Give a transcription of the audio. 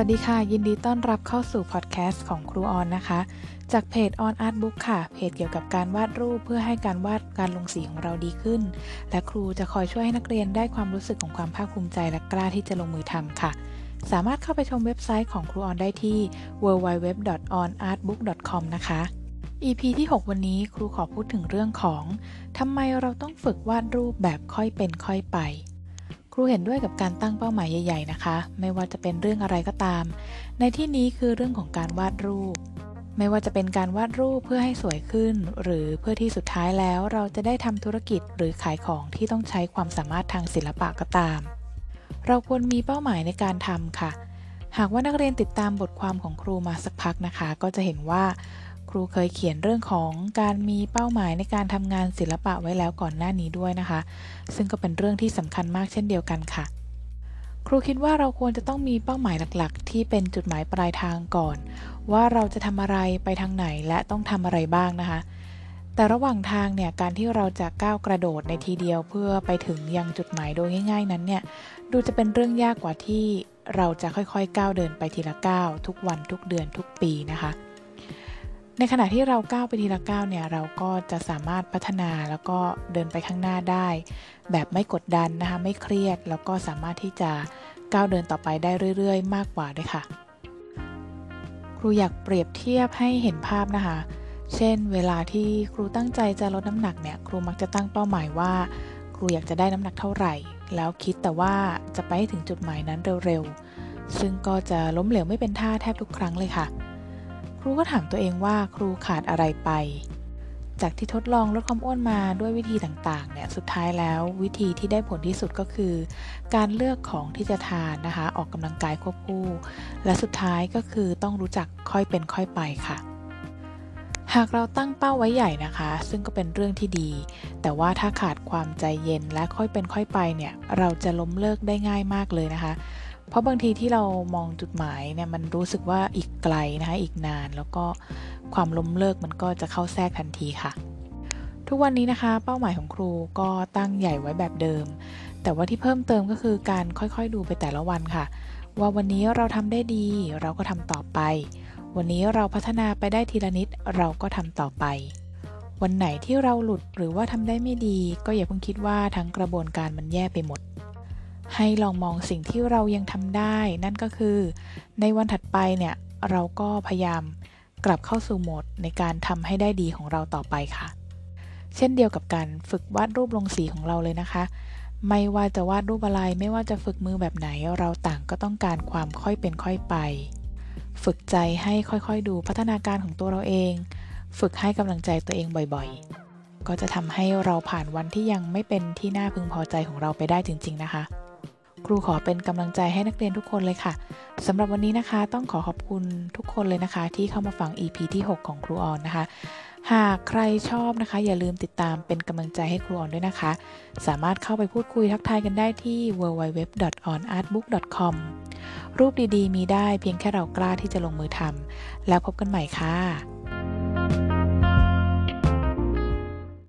วัสดีค่ะ ยินดีต้อนรับเข้าสู่พอดแคสต์ของครูออนนะคะ จากเพจ On Art Book ค่ะ เพจเกี่ยวกับการวาดรูปเพื่อให้การวาดการลงสีของเราดีขึ้น และครูจะคอยช่วยให้นักเรียนได้ความรู้สึกของความภาคภูมิใจและกล้าที่จะลงมือทำค่ะ สามารถเข้าไปชมเว็บไซต์ของครูออนได้ที่ www.onartbook.com นะคะ EP ที่ 6 วันนี้ครูขอพูดถึงเรื่องของทำไมเราต้องฝึกวาดรูปแบบค่อยเป็นค่อยไป รูเห็นด้วยกับการตั้งเป้าหมายใหญ่ ๆ นะคะ ไม่ว่าจะเป็นเรื่องอะไรก็ตาม ในที่นี้คือเรื่องของการวาดรูป ไม่ว่าจะเป็นการวาดรูปเพื่อให้สวยขึ้น หรือเพื่อที่สุดท้ายแล้วเราจะได้ทำธุรกิจหรือขายของที่ต้องใช้ความสามารถทางศิลปะก็ตาม เราควรมีเป้าหมายในการทำค่ะ หากว่านักเรียนติดตามบทความของครูมาสักพักนะคะ ก็จะเห็นว่า ครูเคยเขียนเรื่องของการมีเป้าหมายในการทำงานศิลปะไว้แล้วก่อนหน้านี้ด้วยนะคะ ซึ่งก็เป็นเรื่องที่สำคัญมากเช่นเดียวกันค่ะ ครูคิดว่าเราควรจะต้องมีเป้าหมายหลักๆ ที่เป็นจุดหมายปลายทางก่อน ว่าเราจะทำอะไรไปทางไหนและต้องทำอะไรบ้างนะคะ แต่ระหว่างทางเนี่ยการที่เราจะก้าวกระโดดในทีเดียวเพื่อไปถึงยังจุดหมายโดยง่าย ๆ นั้นเนี่ยดูจะเป็นเรื่องยากกว่าที่เราจะค่อยๆก้าวเดินไปทีละก้าวทุกวันทุกเดือนทุกปีนะคะ ในขณะที่เราก้าวไปทีละก้าวเนี่ยเราก็จะสามารถพัฒนาแล้วก็เดินไปข้างหน้าได้ แบบไม่กดดันนะคะไม่เครียด แล้วก็สามารถที่จะก้าวเดินต่อไปได้เรื่อย ๆ มากกว่าด้วยค่ะ ครูอยากเปรียบเทียบให้เห็นภาพนะคะ เช่น เวลาที่ครูตั้งใจจะลดน้ำหนักเนี่ยครูมักจะตั้งเป้าหมายว่า ครูอยากจะได้น้ำหนักเท่าไหร่ แล้วคิดแต่ว่าจะไปถึงจุดหมายนั้นเร็วๆซึ่งก็จะล้มเหลวไม่เป็นท่าแทบทุกครั้งเลยค่ะ ครูก็ถามตัวเองว่าครูขาดอะไรไป จากที่ทดลองลดความอ้วนมาด้วยวิธีต่างๆเนี่ยสุดท้ายแล้ววิธีที่ได้ผลที่สุดก็คือ การเลือกของที่จะทานนะคะ ออกกำลังกายควบคู่ และสุดท้ายก็คือต้องรู้จักค่อยเป็นค่อยไปค่ะหากเราตั้งเป้าไว้ใหญ่นะคะ ซึ่งก็เป็นเรื่องที่ดี แต่ว่าถ้าขาดความใจเย็นและค่อยเป็นค่อยไปเนี่ย เราจะล้มเลิกได้ง่ายมากเลยนะคะ เพราะบางทีที่เรามองจุดหมายเนี่ยมันรู้สึกว่าอีกไกลนะคะอีกนานแล้วก็ความล้มเลิกมันก็จะเข้าแทรกทันทีค่ะ ทุกวันนี้นะคะ เป้าหมายของครูก็ตั้งใหญ่ไว้แบบเดิม แต่ว่าที่เพิ่มเติมก็คือการค่อยๆดูไปแต่ละวันค่ะ ว่าวันนี้เราทำได้ดีเราก็ทำต่อไป วันนี้เราพัฒนาไปได้ทีละนิดเราก็ทำต่อไป วันไหนที่เราหลุดหรือว่าทำได้ไม่ดี ก็อย่าเพิ่งคิดว่าทั้งกระบวนการมันแย่ไปหมด ให้ลองมองสิ่งที่เรายังทำได้ นั่นก็คือ ในวันถัดไปเนี่ย เราก็พยายามกลับเข้าสู่โหมดในการทำให้ได้ดีของเราต่อไปค่ะ เช่นเดียวกับการฝึกวาดรูปลงสีของเราเลยนะคะ ไม่ว่าจะวาดรูปอะไร ไม่ว่าจะฝึกมือแบบไหน เราต่างก็ต้องการความค่อยเป็นค่อยไป ฝึกใจให้ค่อยๆ ดูพัฒนาการของตัวเราเอง ฝึกให้กำลังใจตัวเองบ่อยๆ ก็จะทำให้เราผ่านวันที่ยังไม่เป็นที่น่าพึงพอใจของเราไปได้จริง ๆ นะคะ ครูขอเป็นกำลังใจให้นักเรียนทุกคนเลยค่ะสำหรับวันนี้นะคะต้องขอขอบคุณทุกคนเลยนะคะ ที่เข้ามาฟัง EP ที่ 6 ของครูออนนะคะ หากใครชอบนะคะ อย่าลืมติดตามเป็นกำลังใจให้ครูออนด้วยนะคะ สามารถเข้าไปพูดคุยทักทายกันได้ที่ www.onartbook.com รูปดีๆ มีได้เพียงแค่เรากล้าที่จะลงมือทำแล้วพบกันใหม่ค่ะ